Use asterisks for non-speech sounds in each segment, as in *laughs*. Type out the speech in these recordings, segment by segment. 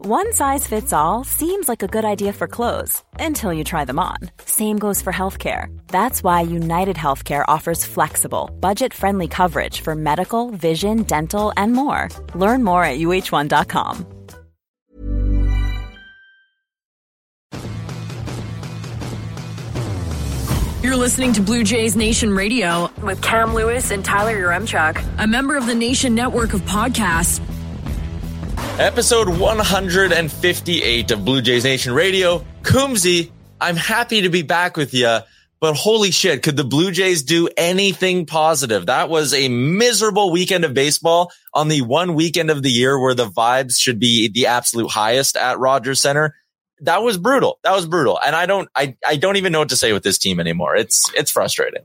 One size fits all seems like a good idea for clothes until you try them on. Same goes for healthcare. That's why United Healthcare offers flexible, budget-friendly coverage for medical, vision, dental, and more. Learn more at uh1.com. You're listening to Blue Jays Nation Radio With Cam Lewis and Tyler Yaremchuk. a member of the Nation network of podcasts. Episode 158 of Blue Jays Nation Radio. Coombsy, I'm happy to be back with you, but holy shit, could the Blue Jays do anything positive? That was a miserable weekend of baseball on the one weekend of the year where the vibes should be the absolute highest at Rogers Center. That was brutal. That was brutal. And I don't, I, I don't even know what to say with this team anymore. It's, it's frustrating.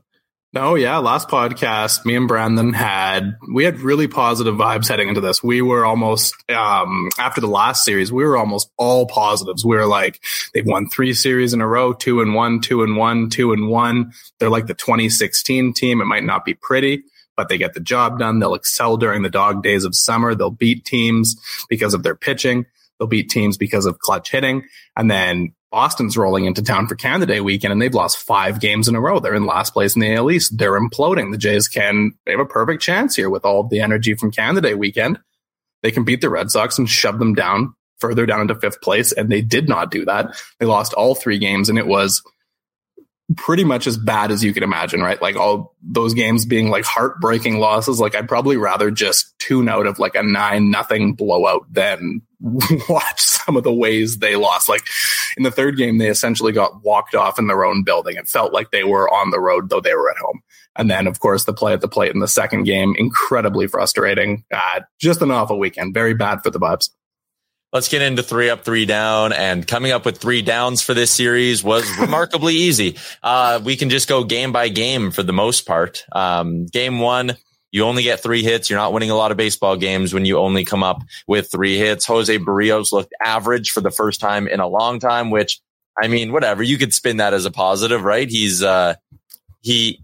No, yeah. Last podcast, me and Brandon had we had really positive vibes heading into this. We were almost um, after the last series, we were almost all positives. We were like, they've won three series in a row, two and one, two and one, two and one. They're like the 2016 team. It might not be pretty, but they get the job done. They'll excel during the dog days of summer. They'll beat teams because of their pitching. They'll beat teams because of clutch hitting. And then Boston's rolling into town for Canada Day weekend and they've lost five games in a row. They're in last place in the AL East. They're imploding. The Jays can, they have a perfect chance here with all the energy from Canada Day weekend. They can beat the Red Sox and shove them down further down into fifth place. And they did not do that. They lost all three games and it was pretty much as bad as you could imagine, right? Like all those games being like heartbreaking losses. Like I'd probably rather just tune out of like a nine nothing blowout than *laughs* watch some of the ways they lost. Like in the third game, they essentially got walked off in their own building. It felt like they were on the road, though they were at home. And then, of course, the play at the plate in the second game, incredibly frustrating. Uh, just an awful weekend. Very bad for the Bubs. Let's get into three up, three down, and coming up with three downs for this series was *laughs* remarkably easy. Uh, we can just go game by game for the most part. Um, game one, you only get three hits. You're not winning a lot of baseball games when you only come up with three hits. Jose Berrios looked average for the first time in a long time, which I mean, whatever. You could spin that as a positive, right? He's, uh, he,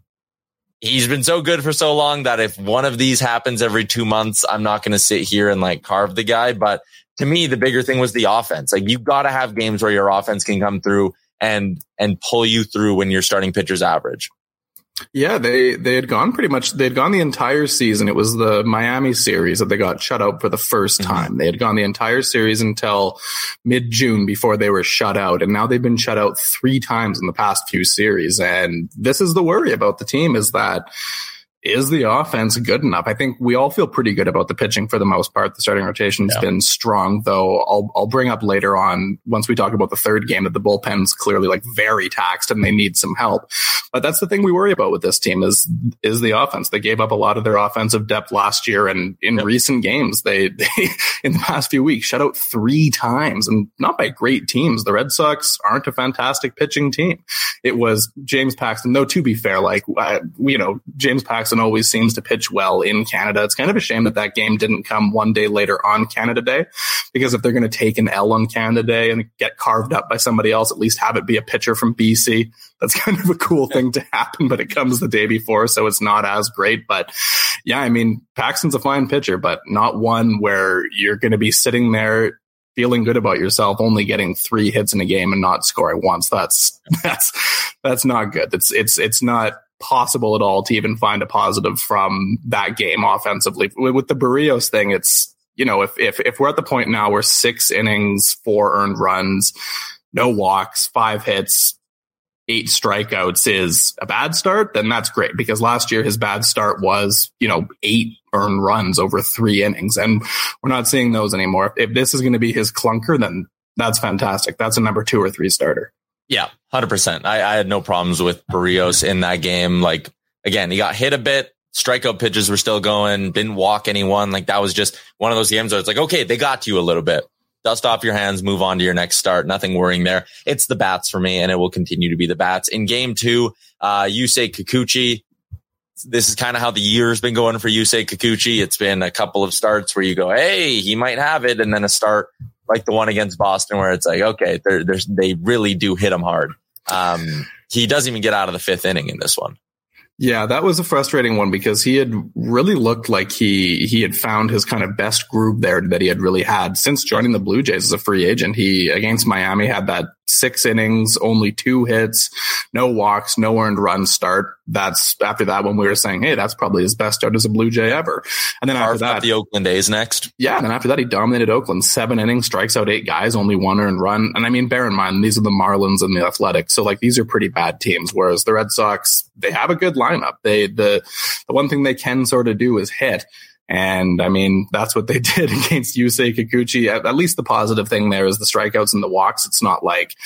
he's been so good for so long that if one of these happens every two months, I'm not going to sit here and like carve the guy. But to me, the bigger thing was the offense. Like you've got to have games where your offense can come through and, and pull you through when your starting pitcher's average. Yeah, they they had gone pretty much. They had gone the entire season. It was the Miami series that they got shut out for the 1st Mm-hmm. time. They had gone the entire series until mid June before they were shut out, and now they've been shut out three times in the past few series. And this is the worry about the team: is that is the offense good enough? I think we all feel pretty good about the pitching for the most part. The starting rotation's Yeah. been strong, though. I'll I'll bring up later on once we talk about the third game that the bullpen's clearly like very taxed and they need some help. But that's the thing we worry about with this team is is the offense. They gave up a lot of their offensive depth last year, and in Yep. recent games, they, *laughs* they in the past few weeks shut out three times, and not by great teams. The Red Sox aren't a fantastic pitching team. It was James Paxton, though. To be fair, like uh, you know, James Paxton always seems to pitch well in Canada. It's kind of a shame that that game didn't come one day later on Canada Day, because if they're going to take an L on Canada Day and get carved up by somebody else, at least have it be a pitcher from BC. That's *laughs* kind of a cool thing to happen, but it comes the day before, so it's not as great. But yeah, I mean, Paxton's a fine pitcher, but not one where you're going to be sitting there feeling good about yourself, only getting three hits in a game and not scoring once. That's *laughs* that's that's not good. It's it's it's not possible at all to even find a positive from that game offensively. With the Berrios thing, it's you know if if if we're at the point now where six innings, four earned runs, no walks, five hits, eight strikeouts is a bad start, then that's great because last year his bad start was, you know, eight earned runs over three innings. And we're not seeing those anymore. If this is going to be his clunker, then that's fantastic. That's a number two or three starter. Yeah, hundred percent. I, I had no problems with Berrios in that game. Like again, he got hit a bit. Strikeout pitches were still going. Didn't walk anyone. Like that was just one of those games where it's like, okay, they got to you a little bit. dust off your hands, move on to your next start. Nothing worrying there. It's the bats for me, and it will continue to be the bats. In game two, uh, Yusei Kikuchi. This is kind of how the year's been going for Yusei Kikuchi. It's been a couple of starts where you go, hey, he might have it, and then a start like the one against Boston where it's like, okay, they're, they really do hit him hard. Um, he doesn't even get out of the fifth inning in this one. Yeah, that was a frustrating one because he had really looked like he he had found his kind of best groove there that he had really had since joining the Blue Jays as a free agent. He against Miami had that six innings, only two hits, no walks, no earned runs start. That's after that when we were saying, hey, that's probably his best out as a Blue Jay ever. And then after that, the Oakland A's next. Yeah, and then after that, he dominated Oakland. Seven innings, strikes out eight guys, only one earned run. And I mean, bear in mind, these are the Marlins and the Athletics, so like these are pretty bad teams. Whereas the Red Sox, they have a good lineup. They the the one thing they can sort of do is hit. And I mean, that's what they *laughs* did against Yusei Kikuchi. At, at, least the positive thing there is the strikeouts and the walks. It's not like,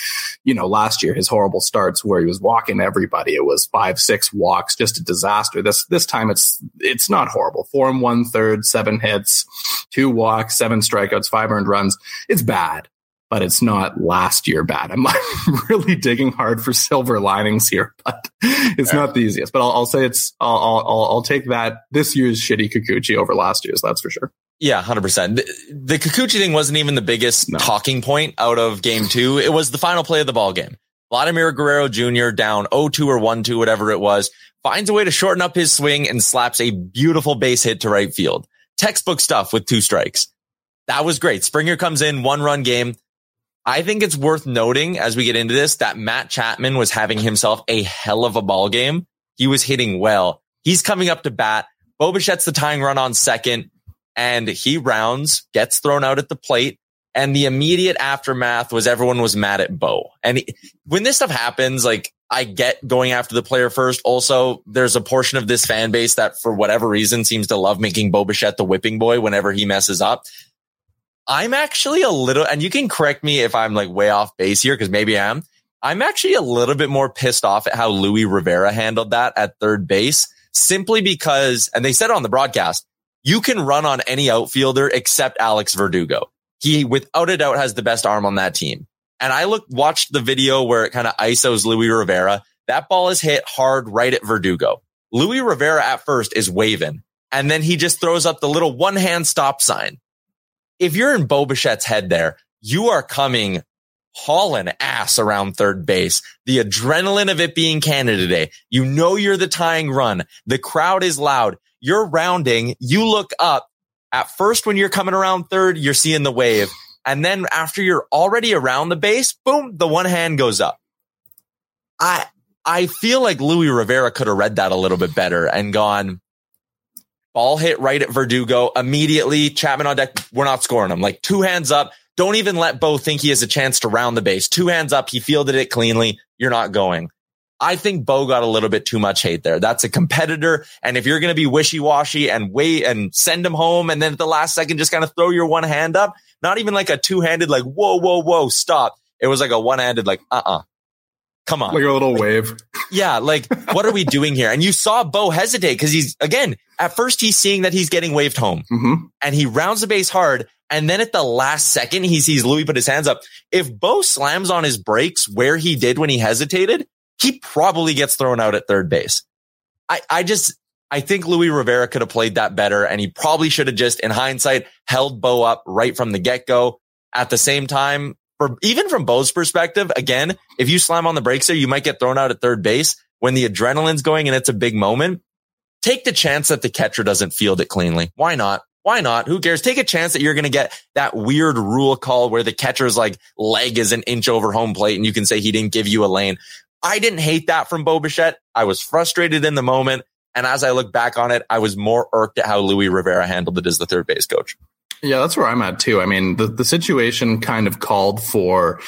you know, last year, his horrible starts where he was walking everybody. It was five, six walks, just a disaster. This, this time it's, it's not horrible. Four and one third, seven hits, two walks, seven strikeouts, five earned runs. It's bad but it's not last year bad. *laughs* I'm really digging hard for silver linings here, but it's yeah. not the easiest. But I'll, I'll say it's I'll, I'll, I'll take that this year's shitty Kikuchi over last year's. That's for sure. Yeah, hundred percent. The, the Kikuchi thing wasn't even the biggest no. talking point out of Game Two. It was the final play of the ball game. Vladimir Guerrero Jr. down 0-2 or 1-2, whatever it was, finds a way to shorten up his swing and slaps a beautiful base hit to right field. Textbook stuff with two strikes. That was great. Springer comes in, one run game. I think it's worth noting as we get into this that Matt Chapman was having himself a hell of a ball game. He was hitting well. He's coming up to bat. Bo Bichette's the tying run on second and he rounds, gets thrown out at the plate. And the immediate aftermath was everyone was mad at Bo. And he, when this stuff happens, like I get going after the player first. Also, there's a portion of this fan base that for whatever reason seems to love making Bo Bichette the whipping boy whenever he messes up. I'm actually a little, and you can correct me if I'm like way off base here, because maybe I am. I'm actually a little bit more pissed off at how Louis Rivera handled that at third base, simply because, and they said on the broadcast, you can run on any outfielder except Alex Verdugo. He, without a doubt, has the best arm on that team. And I looked, watched the video where it kind of ISOs Louis Rivera. That ball is hit hard right at Verdugo. Louis Rivera at first is waving, and then he just throws up the little one hand stop sign if you're in Bo Bichette's head there, you are coming hauling ass around third base. The adrenaline of it being Canada Day. You know you're the tying run. The crowd is loud. You're rounding. You look up. At first, when you're coming around third, you're seeing the wave. And then after you're already around the base, boom, the one hand goes up. I I feel like Louis Rivera could have read that a little bit better and gone, Ball hit right at Verdugo. Immediately, Chapman on deck. We're not scoring him. Like two hands up. Don't even let Bo think he has a chance to round the base. Two hands up. He fielded it cleanly. You're not going. I think Bo got a little bit too much hate there. That's a competitor. And if you're going to be wishy washy and wait and send him home and then at the last second, just kind of throw your one hand up, not even like a two handed, like, whoa, whoa, whoa, stop. It was like a one handed, like, uh uh-uh. uh Come on. Like a little wave. Yeah. Like, *laughs* what are we doing here? And you saw Bo hesitate because he's, again, at first he's seeing that he's getting waved home mm-hmm. and he rounds the base hard. And then at the last second, he sees Louis put his hands up. If Bo slams on his brakes where he did when he hesitated, he probably gets thrown out at third base. I, I just, I think Louis Rivera could have played that better and he probably should have just, in hindsight, held Bo up right from the get go. At the same time, for even from Bo's perspective, again, if you slam on the brakes there, you might get thrown out at third base when the adrenaline's going and it's a big moment. Take the chance that the catcher doesn't field it cleanly. Why not? Why not? Who cares? Take a chance that you're going to get that weird rule call where the catcher's like leg is an inch over home plate and you can say he didn't give you a lane. I didn't hate that from Bo Bichette. I was frustrated in the moment. And as I look back on it, I was more irked at how Louis Rivera handled it as the third base coach. Yeah, that's where I'm at too. I mean, the, the situation kind of called for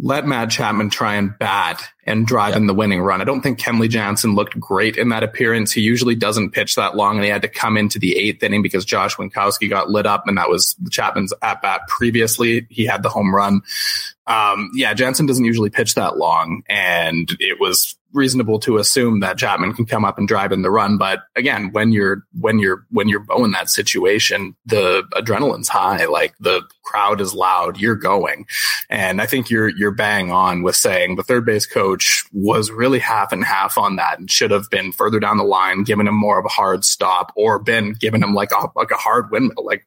let Matt Chapman try and bat and drive yep. in the winning run. I don't think Kenley Jansen looked great in that appearance. He usually doesn't pitch that long and he had to come into the eighth inning because Josh Winkowski got lit up and that was Chapman's at bat previously. He had the home run. Um, yeah, Jansen doesn't usually pitch that long and it was reasonable to assume that Chapman can come up and drive in the run. But again, when you're when you're when you're in that situation, the adrenaline's high. Like the crowd is loud, you're going, and I think you're you're bang on with saying the third base coach was really half and half on that, and should have been further down the line, given him more of a hard stop, or been given him like a like a hard windmill, like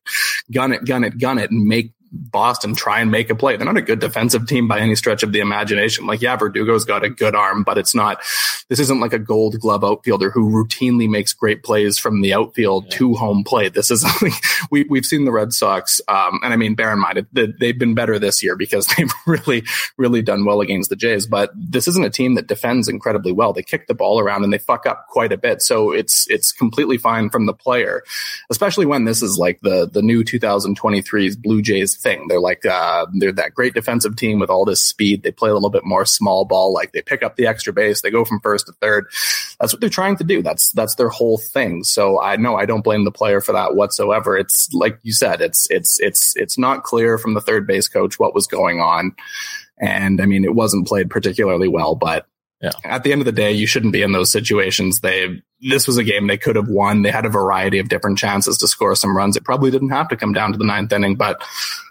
gun it, gun it, gun it, and make Boston try and make a play. They're not a good defensive team by any stretch of the imagination. Like, yeah, Verdugo's got a good arm, but it's not, this isn't like a gold glove outfielder who routinely makes great plays from the outfield yeah. to home plate. This is, *laughs* like, we, we've seen the Red Sox. Um, and I mean, bear in mind that they've been better this year because *laughs* they've really, really done well against the Jays, but this isn't a team that defends incredibly well. They kick the ball around and they fuck up quite a bit. So it's, it's completely fine from the player, especially when this is like the, the new 2023's Blue Jays thing. They're like uh, they're that great defensive team with all this speed. They play a little bit more small ball, like they pick up the extra base, they go from first to third. That's what they're trying to do. That's that's their whole thing. So I know I don't blame the player for that whatsoever. It's like you said, it's it's it's it's not clear from the third base coach what was going on. And I mean, it wasn't played particularly well, but yeah. At the end of the day, you shouldn't be in those situations. They this was a game they could have won. They had a variety of different chances to score some runs. It probably didn't have to come down to the ninth inning, but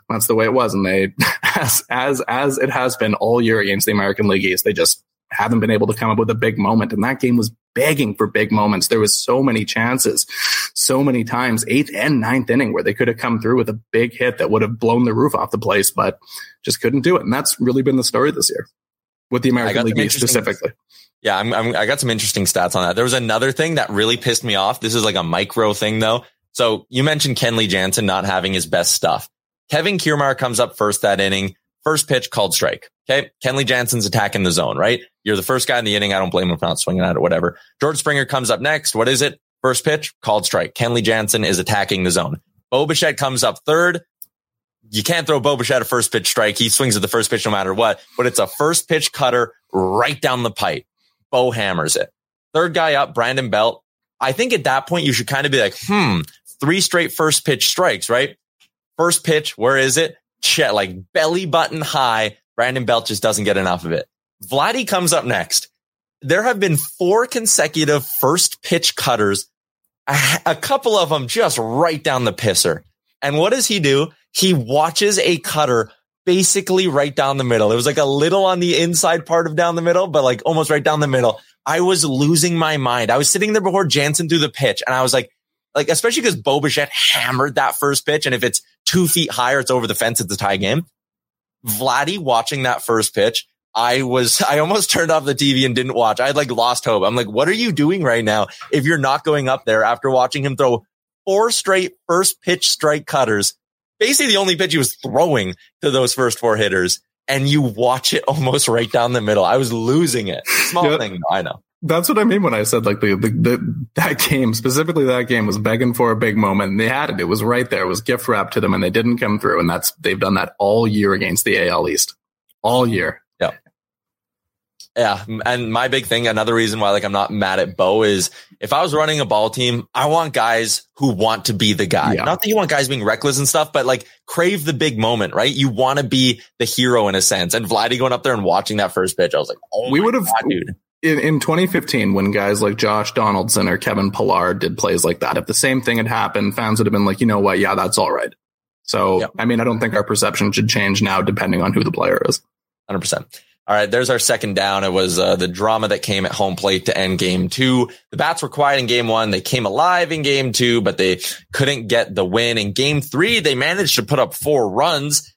that's the way it was. And they, *laughs* as as as it has been all year against the American League East, they just haven't been able to come up with a big moment. And that game was begging for big moments. There was so many chances, so many times, eighth and ninth inning, where they could have come through with a big hit that would have blown the roof off the place, but just couldn't do it. And that's really been the story this year with the American League East specifically. Yeah, I'm, I'm, I got some interesting stats on that. There was another thing that really pissed me off. This is like a micro thing though. So you mentioned Kenley Jansen not having his best stuff. Kevin Kiermaier comes up first that inning. First pitch called strike. Okay. Kenley Jansen's attacking the zone, right? You're the first guy in the inning. I don't blame him for not swinging at it, whatever. George Springer comes up next. What is it? First pitch called strike. Kenley Jansen is attacking the zone. Bo Bichette comes up third. You can't throw Bo Bichette a first pitch strike. He swings at the first pitch no matter what, but it's a first pitch cutter right down the pipe. Bo hammers it. Third guy up, Brandon Belt. I think at that point you should kind of be like, hmm, three straight first pitch strikes, right? First pitch, where is it? Chet, like belly button high. Brandon Belt just doesn't get enough of it. Vladdy comes up next. There have been four consecutive first pitch cutters, a, couple of them just right down the pisser. And what does he do? He watches a cutter basically right down the middle. It was like a little on the inside part of down the middle, but like almost right down the middle. I was losing my mind. I was sitting there before Jansen threw the pitch and I was like, like, especially because Bo Bichette hammered that first pitch. And if it's two feet higher, it's over the fence. It's a tie game. Vladdy watching that first pitch. I was, *laughs* I almost turned off the TV and didn't watch. I had like lost hope. I'm like, what are you doing right now? If you're not going up there after watching him throw four straight first pitch strike cutters, basically the only pitch he was throwing to those first four hitters and you watch it *laughs* almost right down the middle. I was losing it. Small yep. thing, I know. That's what I mean when I said like the, the, the, that game specifically that game was begging for a big moment and they had it. It was right there. It was gift wrapped to them and they didn't come through. And that's they've done that all year against the AL East. All year. Yeah. Yeah. And my big thing, another reason why like I'm not mad at Bo is if I was running a ball team, I want guys who want to be the guy. Yeah. Not that you want guys being reckless and stuff, but like crave the big moment, right? You want to be the hero in a sense. And Vladdy going up there and watching that first pitch, I was like, oh, we would have, dude in, in 2015, when guys like Josh Donaldson or Kevin Pillar did plays like that, if the same thing had happened, fans would have been like, you know what? Yeah, that's all right. So, yep. I mean, I don't think our perception should change now depending on who the player is. 100%. All right, there's our second down. It was uh, the drama that came at home plate to end game two. The bats were quiet in game one. They came alive in game two, but they couldn't get the win. In game three, they managed to put up four runs.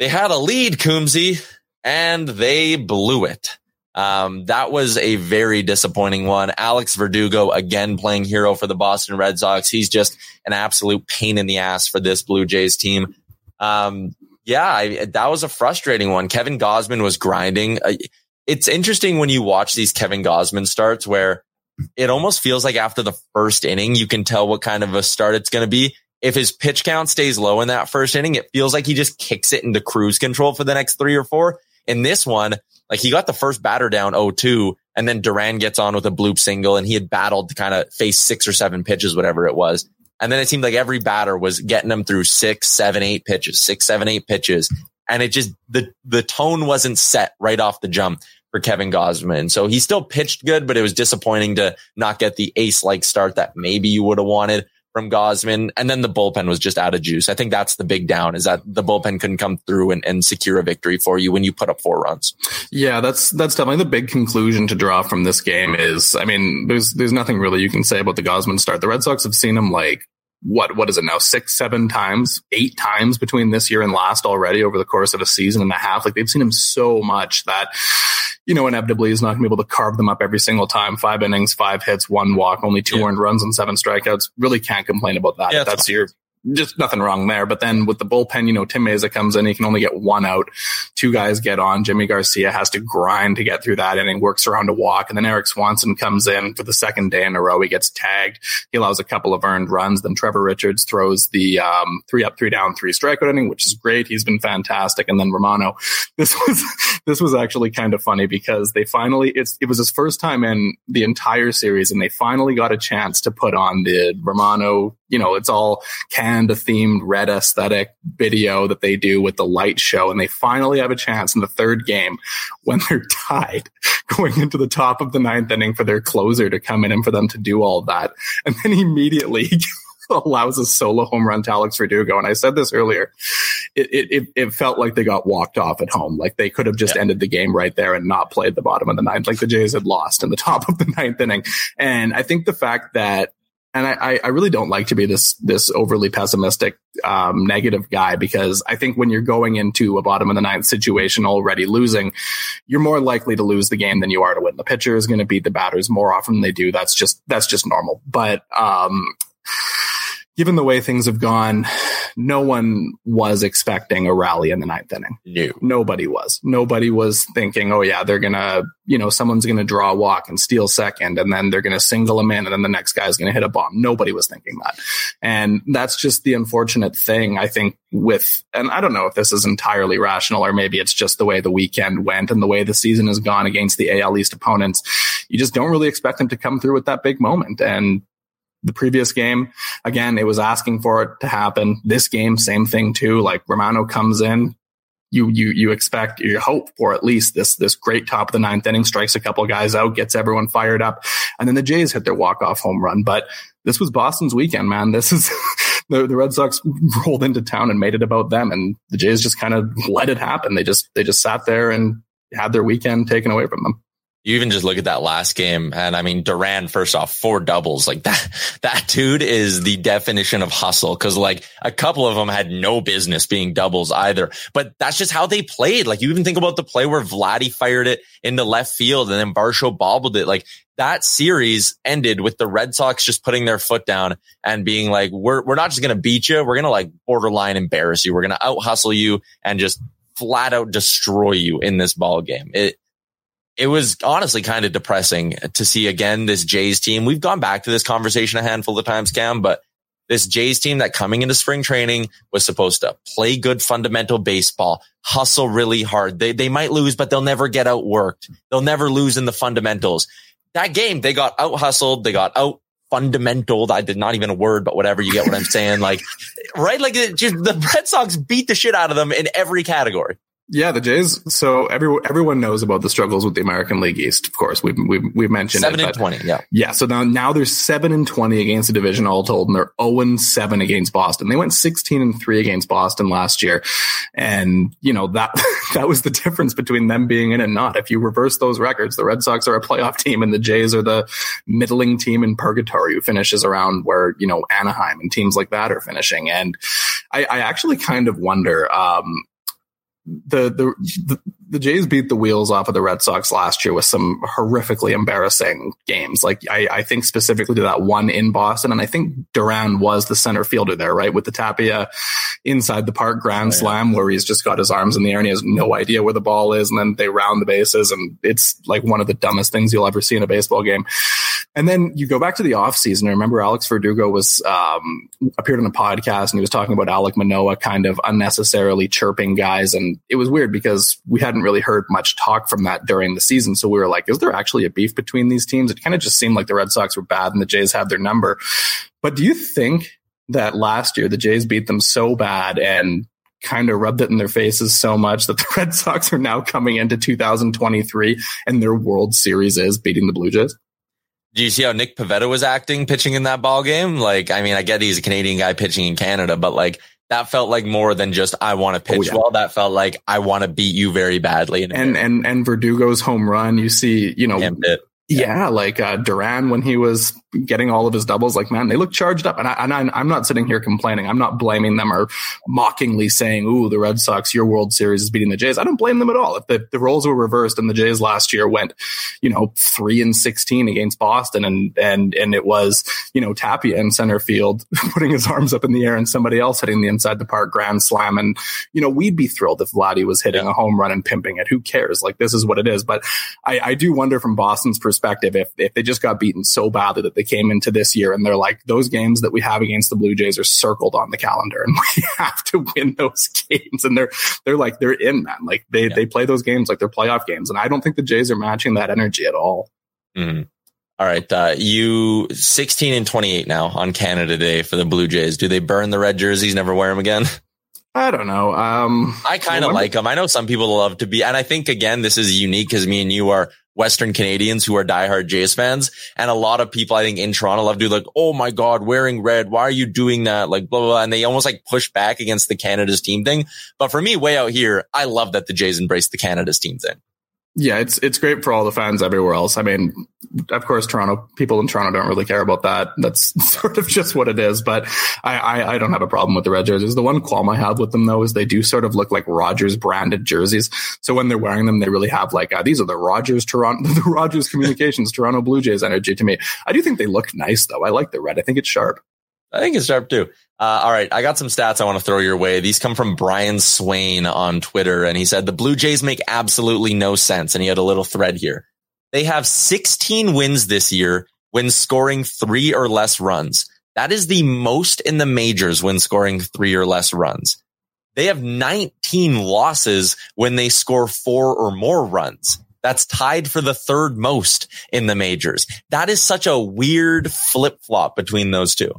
They had a lead, Coombsy, and they blew it. Um, that was a very disappointing one. Alex Verdugo again playing hero for the Boston Red Sox. He's just an absolute pain in the ass for this Blue Jays team. Um, yeah, I, that was a frustrating one. Kevin Gausman was grinding. It's interesting when you watch these Kevin Gausman starts where it almost feels like after the first inning, you can tell what kind of a start it's going to be. If his pitch count stays low in that first inning, it feels like he just kicks it into cruise control for the next three or four. In this one, like he got the first batter down 0-2 and then Duran gets on with a bloop single and he had battled to kind of face six or seven pitches, whatever it was. And then it seemed like every batter was getting him through six, seven, eight pitches, six, seven, eight pitches. And it just, the, the tone wasn't set right off the jump for Kevin Gausman. So he still pitched good, but it was disappointing to not get the ace like start that maybe you would have wanted from Gausman. And then the bullpen was just out of juice. I think that's the big down is that the bullpen couldn't come through and, and secure a victory for you when you put up four runs. Yeah, that's that's definitely the big conclusion to draw from this game is I mean, there's there's nothing really you can say about the Gausman start. The Red Sox have seen him like what what is it now six seven times eight times between this year and last already over the course of a season and a half like they've seen him so much that you know inevitably he's not going to be able to carve them up every single time. Five innings five hits one walk only two yeah. earned runs and seven strikeouts. Really can't complain about that. Yeah, that's your just nothing wrong there. But then with the bullpen, you know, Tim Mayza comes in, he can only get one out. Two guys get on. Yimi Garcia has to grind to get through that inning, works around a walk. And then Erik Swanson comes in for the second day in a row. He gets tagged. He allows a couple of earned runs. Then Trevor Richards throws the um, three up, three down, three strikeout inning, which is great. He's been fantastic. And then Romano, *laughs* this was, this was actually kind of funny because they finally, it's, it was his first time in the entire series and they finally got a chance to put on the Romano you know, it's all Canada themed red aesthetic video that they do with the light show. And they finally have a chance in the third game when they're *laughs* tied going into the top of the ninth inning for their closer to come in and for them to do all that. And then immediately *laughs* allows a solo home run to Alex Verdugo. And I said this earlier, it, it, it felt like they got walked off at home. Like they could have just yeah. ended the game right there and not played the bottom of the ninth. Like the Jays had lost in the *laughs* top of the ninth inning. And I think the fact that and I, I really don't like to be this this overly pessimistic, um, negative guy because I think when you're going into a bottom of the ninth situation already losing, you're more likely to lose the game than you are to win. The pitcher is going to beat the batters more often than they do. That's just that's just normal. But um, given the way things have gone, no one was expecting a rally in the ninth inning. No. Nobody was. Nobody was thinking, oh yeah, they're gonna, you know, someone's gonna draw a walk and steal second, and then they're gonna single him in, and then the next guy's gonna hit a bomb. Nobody was thinking that. And that's just the unfortunate thing, I think, with, and I don't know if this is entirely rational or maybe it's just the way the weekend went and the way the season has gone against the AL East opponents. You just don't really expect them to come through with that big moment. And the previous game, again, it was asking for it to happen. This game, same thing too. Like Romano comes in, you you you expect you hope for at least this this great top of the ninth inning, strikes a couple guys out, gets everyone fired up, and then the Jays hit their walk off home run. But this was Boston's weekend, man. This is *laughs* the, the Red Sox rolled into town and made it about them, and the Jays just kind of let it happen. They just they just sat there and had their weekend taken away from them you even just look at that last game and I mean Duran first off four doubles. Like *laughs* that that dude is the definition of hustle cuz like a couple of them had no business being doubles either. But that's just how they played. Like you even think about the play where Vladdy fired it into left field and then Varsho bobbled it. Like that series ended with the Red Sox just putting their foot down and being like we're we're not just going to beat you. We're going to like borderline embarrass you. We're going to out hustle you and just flat out destroy you in this ball game it it was honestly kind of depressing to see again this Jays team. We've gone back to this conversation a handful of times, Cam, but this Jays team that coming into spring training was supposed to play good fundamental baseball, hustle really hard. They, they might lose, but they'll never get outworked. They'll never lose in the fundamentals. That game, they got out hustled. They got out fundamental. I did not even a word, but whatever. You get what I'm saying? Like, right? Like just the Red Sox beat the shit out of them in every category. Yeah, the Jays. So everyone everyone knows about the struggles with the American League East. Of course, we've we've, we've mentioned seven it, and twenty. Yeah, yeah. So now now they're seven and twenty against the division all told, and they're zero oh and seven against Boston. They went sixteen and three against Boston last year, and you know that *laughs* that was the difference between them being in and not. If you reverse those records, the Red Sox are a playoff team, and the Jays are the middling team in purgatory who finishes around where you know Anaheim and teams like that are finishing. And I, I actually kind of wonder. Um, the, the, the Jays beat the wheels off of the Red Sox last year with some horrifically embarrassing games. Like I, I think specifically to that one in Boston, and I think Duran was the center fielder there, right, with the Tapia inside the park grand oh, yeah. slam where he's just got his arms in the air and he has no idea where the ball is, and then they round the bases, and it's like one of the dumbest things you'll ever see in a baseball game. And then you go back to the offseason. I remember Alex Verdugo was um, appeared on a podcast and he was talking about Alek Manoah kind of unnecessarily chirping guys, and it was weird because we hadn't really heard much talk from that during the season. So we were like, is there actually a beef between these teams? It kind of just seemed like the Red Sox were bad and the Jays had their number. But do you think that last year the Jays beat them so bad and kind of rubbed it in their faces so much that the *laughs* Red Sox are now coming into 2023 and their World Series is beating the Blue Jays? Do you see how Nick Pivetta was acting pitching in that ball game? Like, I mean, I get he's a Canadian guy pitching in Canada, but like that felt like more than just I want to oh, pitch oh, yeah. well. That felt like I want to beat you very badly. And and and Verdugo's home run, you see, you know, yeah, like uh, Duran when he was getting all of his doubles, like man, they look charged up. And, I, and I, am not sitting here complaining. I'm not blaming them or mockingly saying, "Ooh, the Red Sox, your World Series is beating the Jays." I don't blame them at all. If the, the roles were reversed and the Jays last year went, you know, three and sixteen against Boston, and and and it was you know Tapia in center field *laughs* putting his arms up in the air and somebody else hitting the inside the park grand slam, and you know we'd be thrilled if Vladdy was hitting a home run and pimping it. Who cares? Like this is what it is. But I, I do wonder from Boston's perspective if, if they just got beaten so badly that they came into this year and they're like, those games that we have against the Blue Jays are circled on the calendar and *laughs* we have to win those games. And they're, they're like, they're in, man. Like they, yeah. they play those games like they're playoff games. And I don't think the Jays are matching that energy at all. Mm-hmm. All right. Uh, you 16 and 28 now on Canada Day for the Blue Jays. Do they burn the red jerseys, never wear them again? *laughs* I don't know. Um, I kind of like them. I know some people love to be, and I think again, this is unique because me and you are Western Canadians who are diehard Jays fans. And a lot of people, I think in Toronto love to like, Oh my God, wearing red. Why are you doing that? Like blah, blah, blah. And they almost like push back against the Canada's team thing. But for me, way out here, I love that the Jays embrace the Canada's team thing. Yeah, it's it's great for all the fans everywhere else. I mean, of course, Toronto people in Toronto don't really care about that. That's *laughs* sort of just what it is. But I, I, I don't have a problem with the red jerseys. The one qualm I have with them though is they do sort of look like Rogers branded jerseys. So when they're wearing them, they really have like uh, these are the Rogers Toronto, *laughs* the Rogers Communications Toronto Blue Jays energy to me. I do think they look nice though. I like the red. I think it's sharp. I think it's sharp too. Uh, all right. I got some stats I want to throw your way. These come from Brian Swain on Twitter. And he said the Blue Jays make absolutely no sense. And he had a little thread here. They have 16 wins this year when scoring three or less runs. That is the most in the majors when scoring three or less runs. They have 19 losses when they score four or more runs. That's tied for the third most in the majors. That is such a weird flip flop between those two.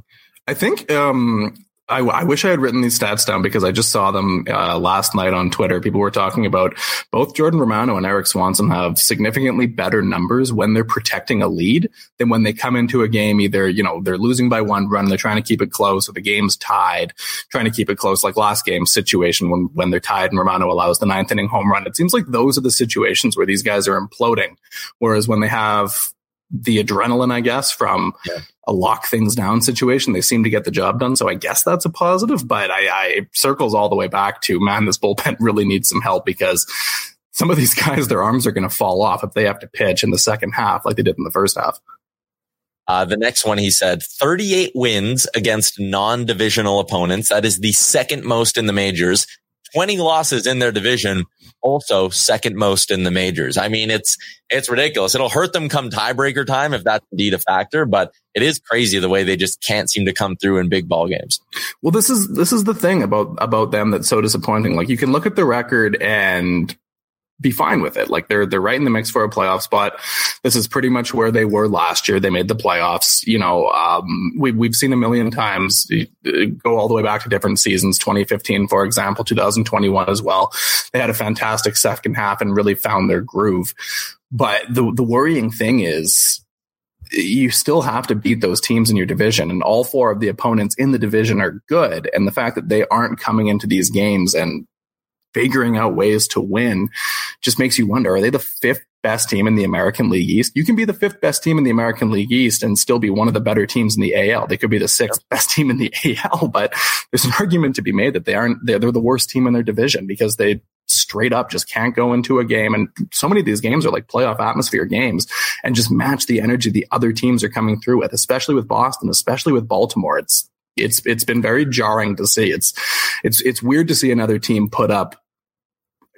I think um, I, I, wish I had written these stats down because I just saw them uh, last night on Twitter. People were talking about both Jordan Romano and Erik Swanson have significantly better numbers when they're protecting a lead than when they come into a game. Either you know they're losing by one run, they're trying to keep it close, or the game's tied, trying to keep it close, like last game situation when when they're tied and Romano allows the ninth inning home run. It seems like those are the situations where these guys are imploding. Whereas when they have the adrenaline, I guess, from yeah. A lock things down situation. They seem to get the job done. So I guess that's a positive, but I, I circles all the way back to man, this bullpen really needs some help because some of these *laughs* guys, their arms are going to fall off if they have to pitch in the second half like they did in the first half. Uh, the next one, he said 38 wins against non-divisional opponents. That is the second most in the majors. 20 losses in their division, also second most in the majors. I mean, it's, it's ridiculous. It'll hurt them come tiebreaker time if that's indeed a factor, but it is crazy the way they just can't seem to come through in big ball games. Well, this is, this is the thing about, about them that's so disappointing. Like you can look at the record and be fine with it. Like they're they're right in the mix for a playoff spot. This is pretty much where they were last year. They made the playoffs. You know, um, we we've seen a million times go all the way back to different seasons. 2015, for example, 2021 as well. They had a fantastic second half and really found their groove. But the the worrying thing is you still have to beat those teams in your division and all four of the opponents in the division are good and the fact that they aren't coming into these games and figuring out ways to win just makes you wonder, are they the fifth best team in the American League East? You can be the fifth best team in the American League East and still be one of the better teams in the AL. They could be the sixth best team in the *laughs* AL, but there's an argument to be made that they aren't, they're, they're the worst team in their division because they straight up just can't go into a game. And so many of these games are like playoff atmosphere games and just match the energy the other teams are coming through with, especially with Boston, especially with Baltimore. It's, it's, it's been very jarring to see. It's, it's, it's weird to see another team put up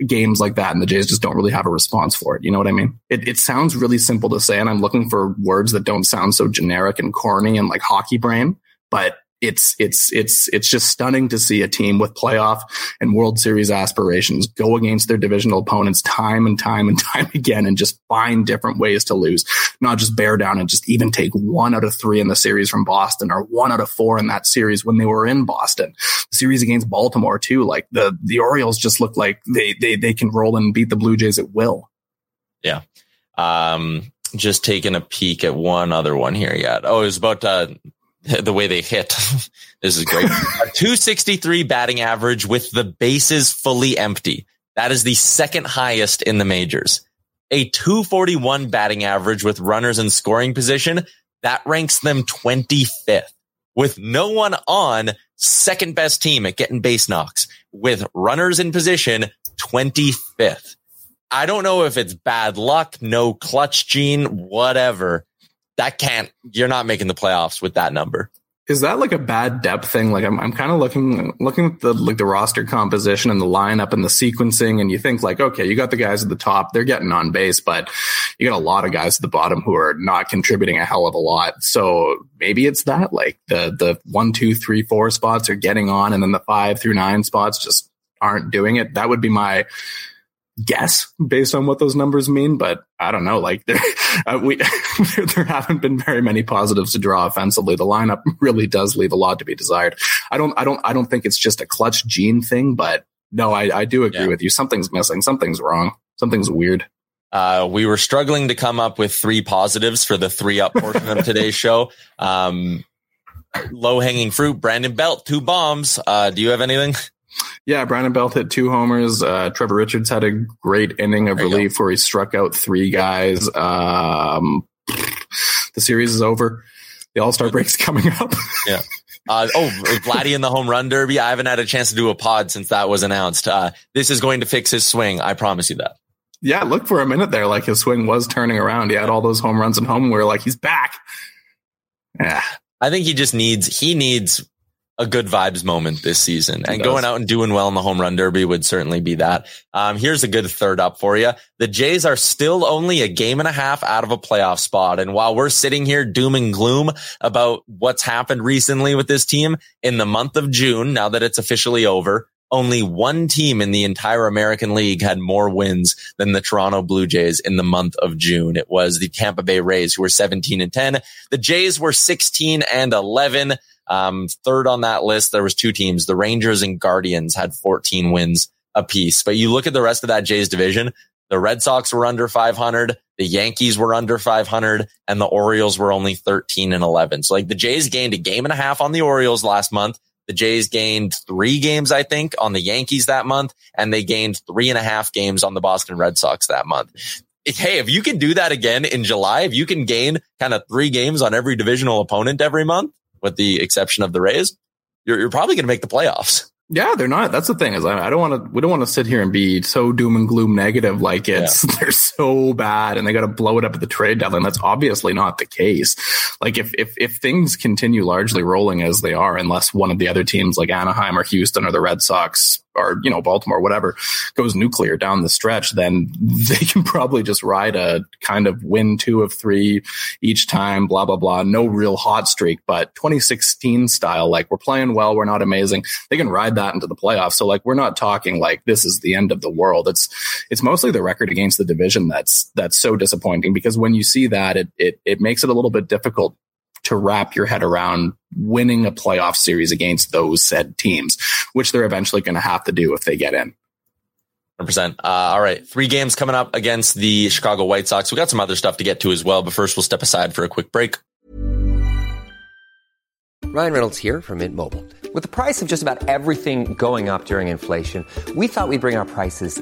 games like that and the Jays just don't really have a response for it. You know what I mean? It, it sounds really simple to say and I'm looking for words that don't sound so generic and corny and like hockey brain, but it's it's it's it's just stunning to see a team with playoff and World Series aspirations go against their divisional opponents time and time and *laughs* time again and just find different ways to lose, not just bear down and just even take one out of three in the series from Boston or one out of four in that series when they were in Boston. The series against Baltimore too, like the the Orioles just look like they they they can roll and beat the Blue Jays at will. Yeah. Um, just taking a peek at one other one here yet. Oh, it was about uh, *laughs* the way they hit. *laughs* this is great. a *laughs* 263 batting average with the bases fully empty. That is the second highest in the majors. A 241 batting average with runners in scoring position. That ranks them 25th with no one on second best team at getting base knocks with runners in position 25th. I don't know if it's bad luck, no clutch gene, whatever that can't, you're not making the playoffs with that number. Is that like a bad depth thing? Like I'm, I'm kind of looking, looking at the, like the roster composition and the lineup and the sequencing. And you think like, okay, you got the guys at the top, they're getting on base, but you got a lot of guys at the bottom who are not contributing a hell of a lot. So maybe it's that like the, the one, two, three, four spots are getting on and then the five through nine spots just aren't doing it. That would be my, guess based on what those numbers mean, but I don't know. Like *laughs* there, uh, we *laughs* there haven't been very many positives to draw offensively. The lineup *laughs* really does leave a lot to be desired. I don't, I don't, I don't think it's just a clutch gene thing, but no, I, I do agree yeah. with you. Something's missing. Something's wrong. Something's weird. Uh, we were struggling to come up with three positives for the three up portion of today's show. Um, low hanging fruit, Brandon Belt, two bombs. Uh, do you have anything? Yeah, Brandon Belt hit two homers. Uh, Trevor Richards had a great inning of relief where he struck out three guys. Um, the series is over. The All Star break's *laughs* coming up. yeah. Uh, oh, Vladdy in the home run derby. I haven't had a chance to do a pod since that was announced. Uh, this is going to fix his swing. I promise you that. Yeah, look for a minute there, like his swing was turning around. He had all those home runs at home. Where like he's back. Yeah, I think he just needs he needs a good vibes moment this season and going out and doing well in the home run derby would certainly be that. Um, here's a good third up for you. The Jays are still only a game and a half out of a playoff spot. And while we're sitting here doom and gloom about what's happened recently with this team in the month of June, now that it's officially over, only one team in the entire American League had more wins than the Toronto Blue Jays in the month of June. It was the Tampa Bay Rays who were 17 and 10. The Jays were 16 and 11. Um, third on that list, there was two teams. The Rangers and Guardians had 14 wins apiece. But you look at the rest of that Jays division, the Red Sox were under 500, the Yankees were under 500, and the Orioles were only 13 and 11. So like the Jays gained a game and a half on the Orioles last month. The Jays gained three games, I think, on the Yankees that month, and they gained three and a half games on the Boston Red Sox that month. Hey, if you can do that again in July, if you can gain kind of three games on every divisional opponent every month, with the exception of the Rays, you're, you're probably going to make the playoffs. Yeah, they're not. That's the thing is I, I don't want to. We don't want to sit here and be so doom and gloom negative. Like it's yeah. *laughs* they're so bad and they got to blow it up at the trade deadline. That's obviously not the case. Like if if if things continue largely rolling as they are, unless one of the other teams like Anaheim or Houston or the Red Sox or you know Baltimore, whatever, goes nuclear down the stretch, then *laughs* they can probably just ride a kind of win two of three each time. Blah blah blah. No real hot streak, but 2016 style, like we're playing well, we're not amazing. They can ride that into the playoffs. So like we're not talking like this is the end of the world. It's it's mostly the record against the division that's that's so disappointing because when you see that, it it it makes it a little bit difficult to wrap your head around winning a playoff series against those said teams, which they're eventually going to have to do if they get in. 100%. Uh, all right. Three games coming up against the Chicago White Sox. We got some other stuff to get to as well, but first we'll step aside for a quick break. Ryan Reynolds here from Mint Mobile. With the price of just about everything going up during inflation, we thought we'd bring our prices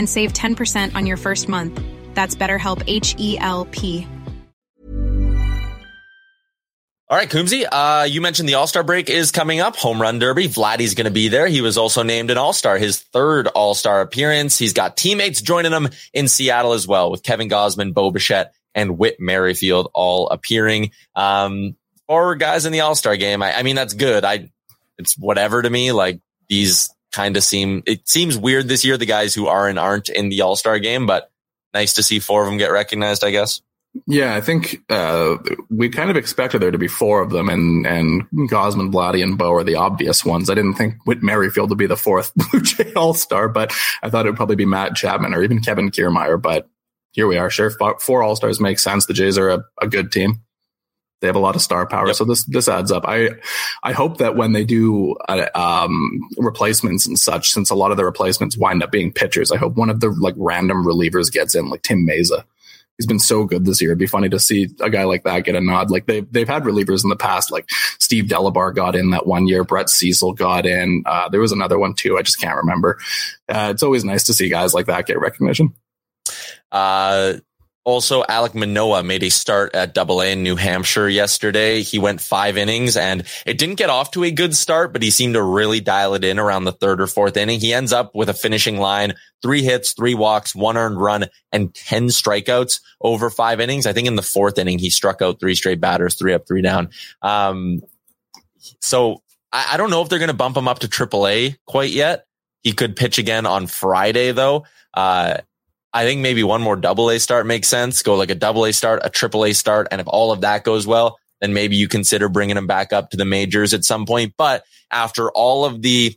and save 10% on your first month. That's BetterHelp H E L P. All right, Coombsy, uh, you mentioned the All Star break is coming up. Home Run Derby. Vladdy's going to be there. He was also named an All Star, his third All Star appearance. He's got teammates joining him in Seattle as well, with Kevin Gausman, Bo Bichette, and Whit Merrifield all appearing. Um, four guys in the All Star game. I, I mean, that's good. I, it's whatever to me. Like these kind of seem, it seems weird this year, the guys who are and aren't in the All Star game, but nice to see four of them get recognized, I guess. Yeah, I think uh, we kind of expected there to be four of them, and and Gausman, Vladdy, and Bo are the obvious ones. I didn't think Whit Merrifield would be the fourth *laughs* Blue Jay All Star, but I thought it would probably be Matt Chapman or even Kevin Kiermaier. But here we are. Sure, four All Stars makes sense. The Jays are a, a good team. They have a lot of star power, yep. so this this adds up. I I hope that when they do uh, um, replacements and such, since a lot of the replacements wind up being pitchers, I hope one of the like random relievers gets in, like Tim Mayza he's been so good this year. It'd be funny to see a guy like that get a nod. Like they've they've had relievers in the past, like Steve Delabar got in that one year. Brett Cecil got in. Uh, there was another one too. I just can't remember. Uh, it's always nice to see guys like that get recognition. Uh, also, Alek Manoah made a start at Double A in New Hampshire yesterday. He went five innings and it didn't get off to a good start, but he seemed to really dial it in around the third or fourth inning. He ends up with a finishing line, three hits, three walks, one earned run, and 10 strikeouts over five innings. I think in the fourth inning, he struck out three straight batters, three up, three down. Um, so I, I don't know if they're going to bump him up to triple A quite yet. He could pitch again on Friday though. Uh, I think maybe one more double A start makes sense. Go like a double A start, a triple A start. And if all of that goes well, then maybe you consider bringing him back up to the majors at some point. But after all of the,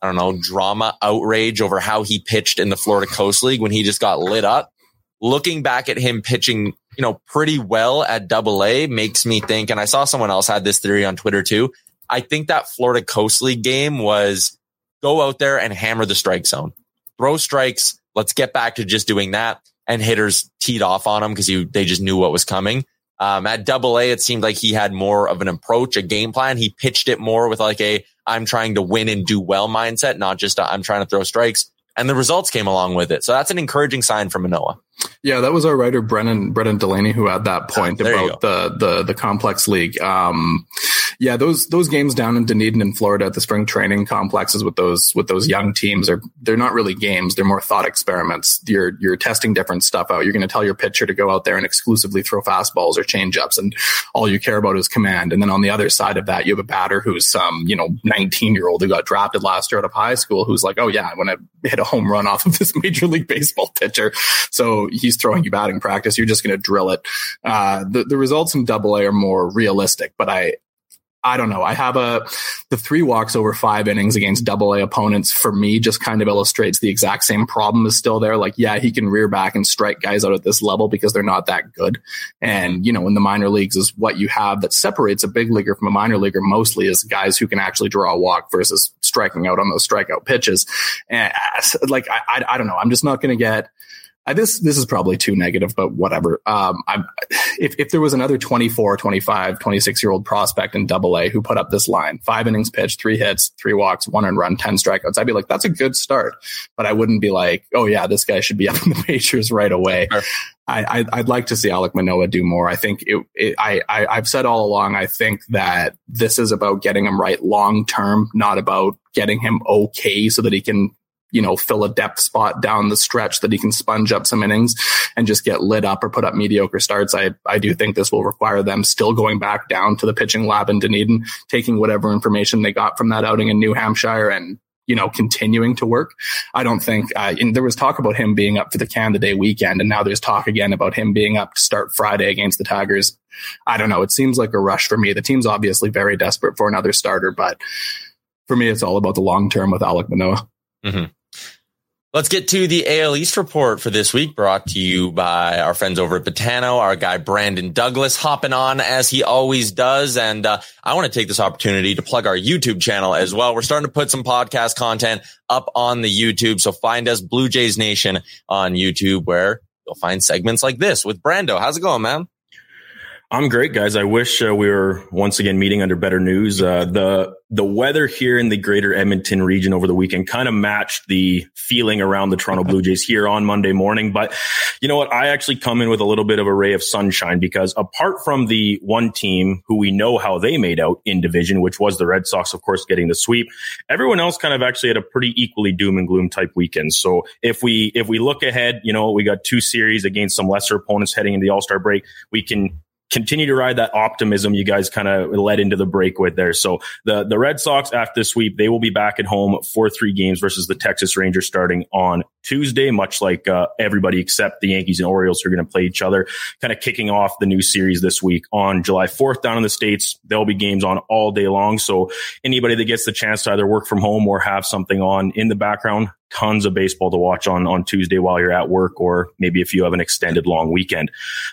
I don't know, drama, outrage over how he pitched in the Florida Coast League when he just got lit up, looking back at him pitching, you know, pretty well at double A makes me think, and I saw someone else had this theory on Twitter too. I think that Florida Coast League game was go out there and hammer the strike zone, throw strikes, Let's get back to just doing that. And hitters teed off on him because they just knew what was coming. Um, at double A, it seemed like he had more of an approach, a game plan. He pitched it more with like a, I'm trying to win and do well mindset, not just i I'm trying to throw strikes. And the results came along with it. So that's an encouraging sign from Manoah. Yeah, that was our writer Brennan Brennan Delaney who had that point about the the the complex league. Um, yeah, those those games down in Dunedin in Florida at the spring training complexes with those with those young teams are they're not really games. They're more thought experiments. You're you're testing different stuff out. You're going to tell your pitcher to go out there and exclusively throw fastballs or changeups, and all you care about is command. And then on the other side of that, you have a batter who's some you know 19 year old who got drafted last year out of high school who's like, oh yeah, I want to hit a home run off of this *laughs* major league baseball pitcher. So he's throwing you batting practice. You're just going to drill it. Uh, the, the results in double A are more realistic, but I, I don't know. I have a the three walks over five innings against double A opponents for me just kind of illustrates the exact same problem is still there. Like, yeah, he can rear back and strike guys out at this level because they're not that good. And, you know, in the minor leagues is what you have that separates a big leaguer from a minor leaguer mostly is guys who can actually draw a walk versus striking out on those strikeout pitches. And uh, like, I, I, I don't know. I'm just not going to get I, this this is probably too negative, but whatever. Um, I'm, if if there was another 24, 25, 26 year old prospect in Double A who put up this line, five innings pitched, three hits, three walks, one and run, ten strikeouts, I'd be like, that's a good start. But I wouldn't be like, oh yeah, this guy should be *laughs* up in the majors right away. Sure. I, I would like to see Alek Manoah do more. I think it, it I, I I've said all along. I think that this is about getting him right long term, not about getting him okay so that he can you know, fill a depth spot down the stretch that he can sponge up some innings and just get lit up or put up mediocre starts. I, I do think this will require them still going back down to the pitching lab in Dunedin, taking whatever information they got from that outing in New Hampshire and you know, continuing to work. I don't think, uh, and there was talk about him being up for the Canada Day weekend, and now there's talk again about him being up to start Friday against the Tigers. I don't know. It seems like a rush for me. The team's obviously very desperate for another starter, but for me, it's all about the long term with Alek Manoah. Mm-hmm. Let's get to the AL East report for this week, brought to you by our friends over at Betano, our guy Brandon Douglas hopping on as he always does. And uh, I want to take this opportunity to plug our YouTube channel as well. We're starting to put some podcast content up on the YouTube. So find us Blue Jays Nation on YouTube where you'll find segments like this with Brando. How's it going, man? I'm great, guys. I wish uh, we were once again meeting under better news. Uh, the the weather here in the greater Edmonton region over the weekend kind of matched the feeling around the Toronto Blue Jays here on Monday morning. But you know what? I actually come in with a little bit of a ray of sunshine because apart from the one team who we know how they made out in division, which was the Red Sox, of course, getting the sweep, everyone else kind of actually had a pretty equally doom and gloom type weekend. So if we if we look ahead, you know, we got two series against some lesser opponents heading into the All Star break. We can continue to ride that optimism you guys kind of led into the break with there. So the, the Red Sox after the sweep, they will be back at home for three games versus the Texas Rangers starting on Tuesday, much like uh, everybody except the Yankees and Orioles are going to play each other, kind of kicking off the new series this week on July 4th down in the States. There'll be games on all day long. So anybody that gets the chance to either work from home or have something on in the background, tons of baseball to watch on on Tuesday while you're at work, or maybe if you have an extended long weekend.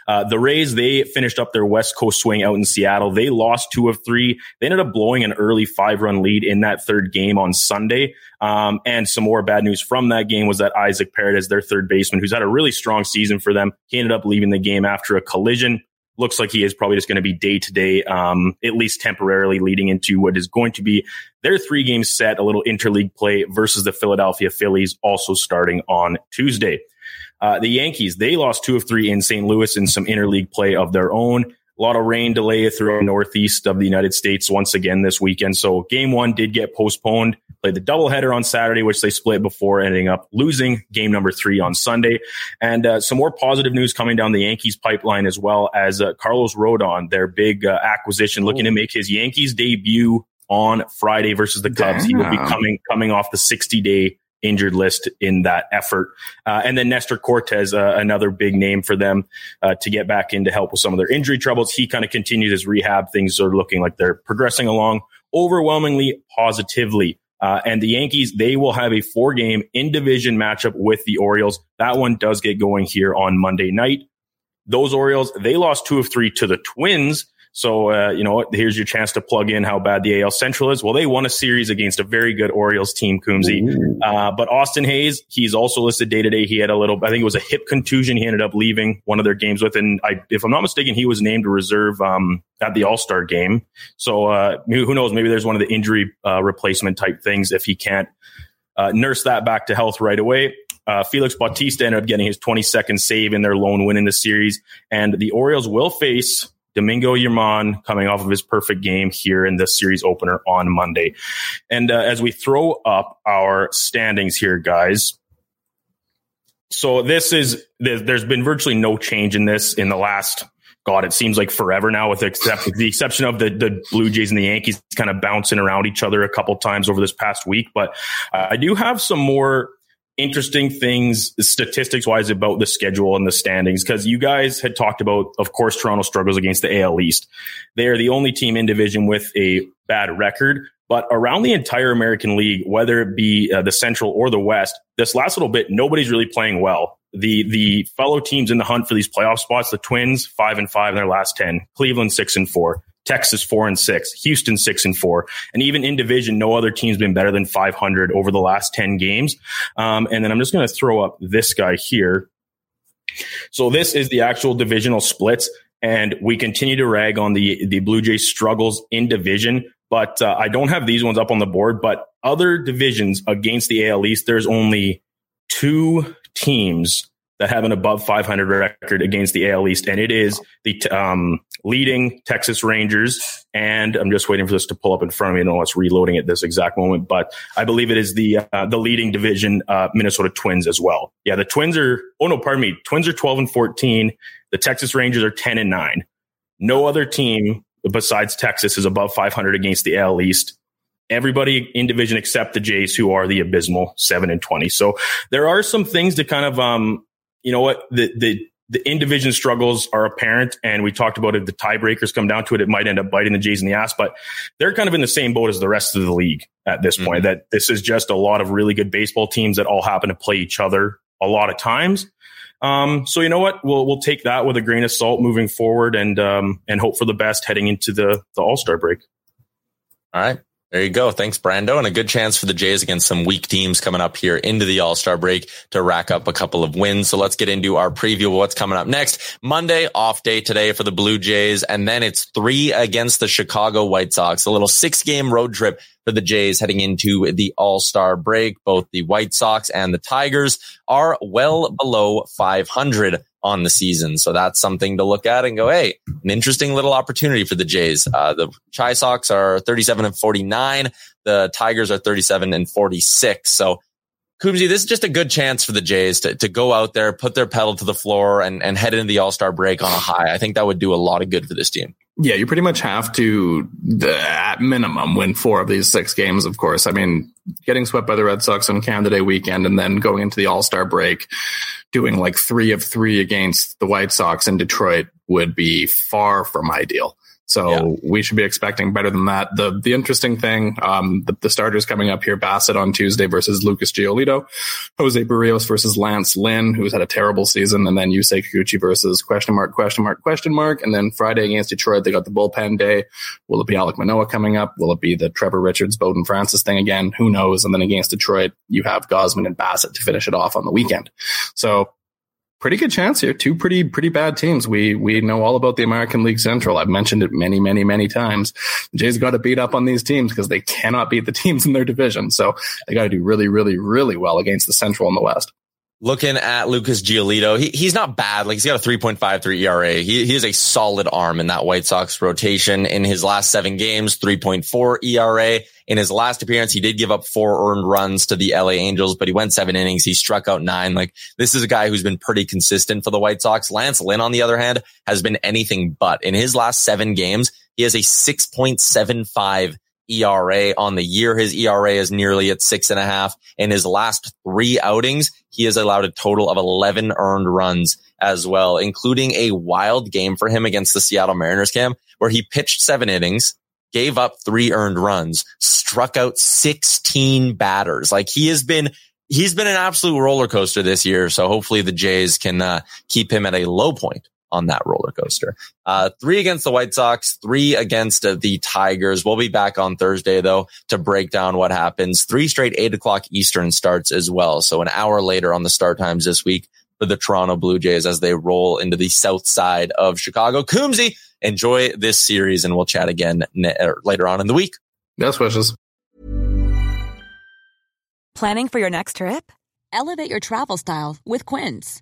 Uh, the Rays they finished up their West Coast swing out in Seattle. They lost two of three. They ended up blowing an early five run lead in that third game on Sunday. Um, and some more bad news from that game was that Isaac Paredes, their third baseman, who's had a really strong season for them, he ended up leaving the game after a collision looks like he is probably just going to be day to day, at least temporarily leading into what is going to be their three game set, a little interleague play versus the Philadelphia Phillies, also starting on Tuesday. Uh, the Yankees, they lost two of three in St. Louis in some interleague play of their own. A lot of rain delay through northeast of the United States once again this weekend. So game one did get postponed. Played the doubleheader on Saturday, which they split before ending up losing game number three on Sunday. And uh, some more positive news coming down the Yankees pipeline as well as uh, Carlos Rodon, their big uh, acquisition, looking to make his Yankees debut on Friday versus the Cubs. Damn. He will be coming coming off the 60 day injured list in that effort. Uh, and then Nestor Cortes, uh, another big name for them uh, to get back in to help with some of their injury troubles. He kind of continued his rehab. Things are looking like they're progressing along overwhelmingly positively. Uh, and the Yankees, they will have a four game in division matchup with the Orioles. That one does get going here on Monday night. Those Orioles, they lost two of three to the Twins. So, uh, you know, here's your chance to plug in how bad the AL Central is. Well, they won a series against a very good Orioles team, Coombsy. Uh, but Austin Hays, he's also listed day to day. He had a little, I think it was a hip contusion. He ended up leaving one of their games with. And I, if I'm not mistaken, he was named a reserve um, at the All Star game. So, uh, who knows? Maybe there's one of the injury uh, replacement type things if he can't uh, nurse that back to health right away. Uh, Felix Bautista ended up getting his 22nd save in their lone win in the series. And the Orioles will face Domingo German coming off of his perfect game here in the series opener on Monday. And uh, as we throw up our standings here, guys, so this is there's been virtually no change in this in the last God, it seems like forever now, with except, the exception of the, the Blue Jays and the Yankees kind of bouncing around each other a couple times over this past week. But uh, I do have some more interesting things statistics wise about the schedule and the standings because you guys had talked about of course toronto struggles against the al east. They are the only team in division with a bad record but around the entire american league whether it be uh, the central or the west this last little bit nobody's really playing well. The the fellow teams in the hunt for these playoff spots the twins five and five in their last 10 cleveland six and four Texas four and six, Houston six and four, and even in division, no other team's been better than 500 over the last 10 games. Um, and then I'm just going to throw up this guy here. So this is the actual divisional splits, and we continue to rag on the the Blue Jays struggles in division. But uh, I don't have these ones up on the board. But other divisions against the AL East, there's only two teams that have an above 500 record against the AL East, and it is the um, leading Texas Rangers. And I'm just waiting for this to pull up in front of me. I know what's reloading at this exact moment, but I believe it is the uh, the leading division, uh, Minnesota Twins as well. Yeah, the Twins are. Oh no, pardon me. Twins are 12 and 14. The Texas Rangers are 10 and 9. No other team besides Texas is above 500 against the AL East. everybody in division except the Jays, who are the abysmal seven and twenty. So there are some things to kind of, um, you know what, the the the in division struggles are apparent, and we talked about if the tiebreakers come down to it, it might end up biting the Jays in the ass. But they're kind of in the same boat as the rest of the league at this mm-hmm. point. That this is just a lot of really good baseball teams that all happen to play each other a lot of times. Um, so you know what? We'll we'll take that with a grain of salt moving forward, and um, and hope for the best heading into the the All Star break. All right. There you go. Thanks, Brando. And a good chance for the Jays against some weak teams coming up here into the All Star break to rack up a couple of wins. So let's get into our preview of what's coming up next. Monday, off day today for the Blue Jays. And then it's three against the Chicago White Sox, a little six game road trip for the Jays heading into the All Star break. Both the White Sox and the Tigers are well below 500 on the season. So that's something to look at and go, hey, an interesting little opportunity for the Jays. Uh, the Chi Sox are 37 and 49. The Tigers are 37 and 46. So Coombsy, this is just a good chance for the Jays to, to go out there, put their pedal to the floor and, and head into the All Star break on a high. I think that would do a lot of good for this team. Yeah, you pretty much have to, at minimum, win four of these six games, of course. I mean, getting swept by the Red Sox on Canada Day weekend and then going into the All Star break, doing like three of three against the White Sox in Detroit would be far from ideal. So yeah. we should be expecting better than that. The the interesting thing, um, the, the, starters coming up here: Bassitt on Tuesday versus Lucas Giolito, Jose Berrios versus Lance Lynn, who's had a terrible season, and then Yusei Kikuchi versus question mark question mark question mark, and then Friday against Detroit, they got the bullpen day. Will it be Alek Manoah coming up? Will it be the Trevor Richards, Bowden Francis thing again? Who knows? And then against Detroit, you have Gausman and Bassitt to finish it off on the weekend. So pretty good chance here. Two pretty pretty bad teams. We we know all about the American League Central. I've mentioned it many many many times. Jays got to beat up on these teams because they cannot beat the *laughs* teams in their division. So they got to do really really really well against the Central and the West. Looking at Lucas Giolito, he, he's not bad. Like he's got a 3.53 ERA. He, he is a solid arm in that White Sox rotation. In his last seven games, 3.4 ERA. In his last appearance, he did give up four earned runs to the LA Angels, but he went seven innings. He struck out nine. Like this is a guy who's been pretty consistent for the White Sox. Lance Lynn, on the other hand, has been anything but. In his last seven games, he has a 6.75 ERA on the year. His ERA is nearly at six and a half. In his last three outings, he has allowed a total of 11 earned runs as well, including a wild game for him against the Seattle Mariners cam where he pitched seven innings, gave up three earned runs, struck out 16 batters. Like he has been, he's been an absolute roller coaster this year. So hopefully the Jays can uh, keep him at a low point on that roller coaster. Uh, three against the White Sox, three against uh, the Tigers. We'll be back on Thursday though to break down what happens. Three straight eight o'clock Eastern starts as well. So an hour later on the start times this week for the Toronto Blue Jays as they roll into the south side of Chicago. Coombsy, enjoy this series and we'll chat again ne- er, later on in the week. Best wishes. Planning for your next trip? Elevate your travel style with Quince.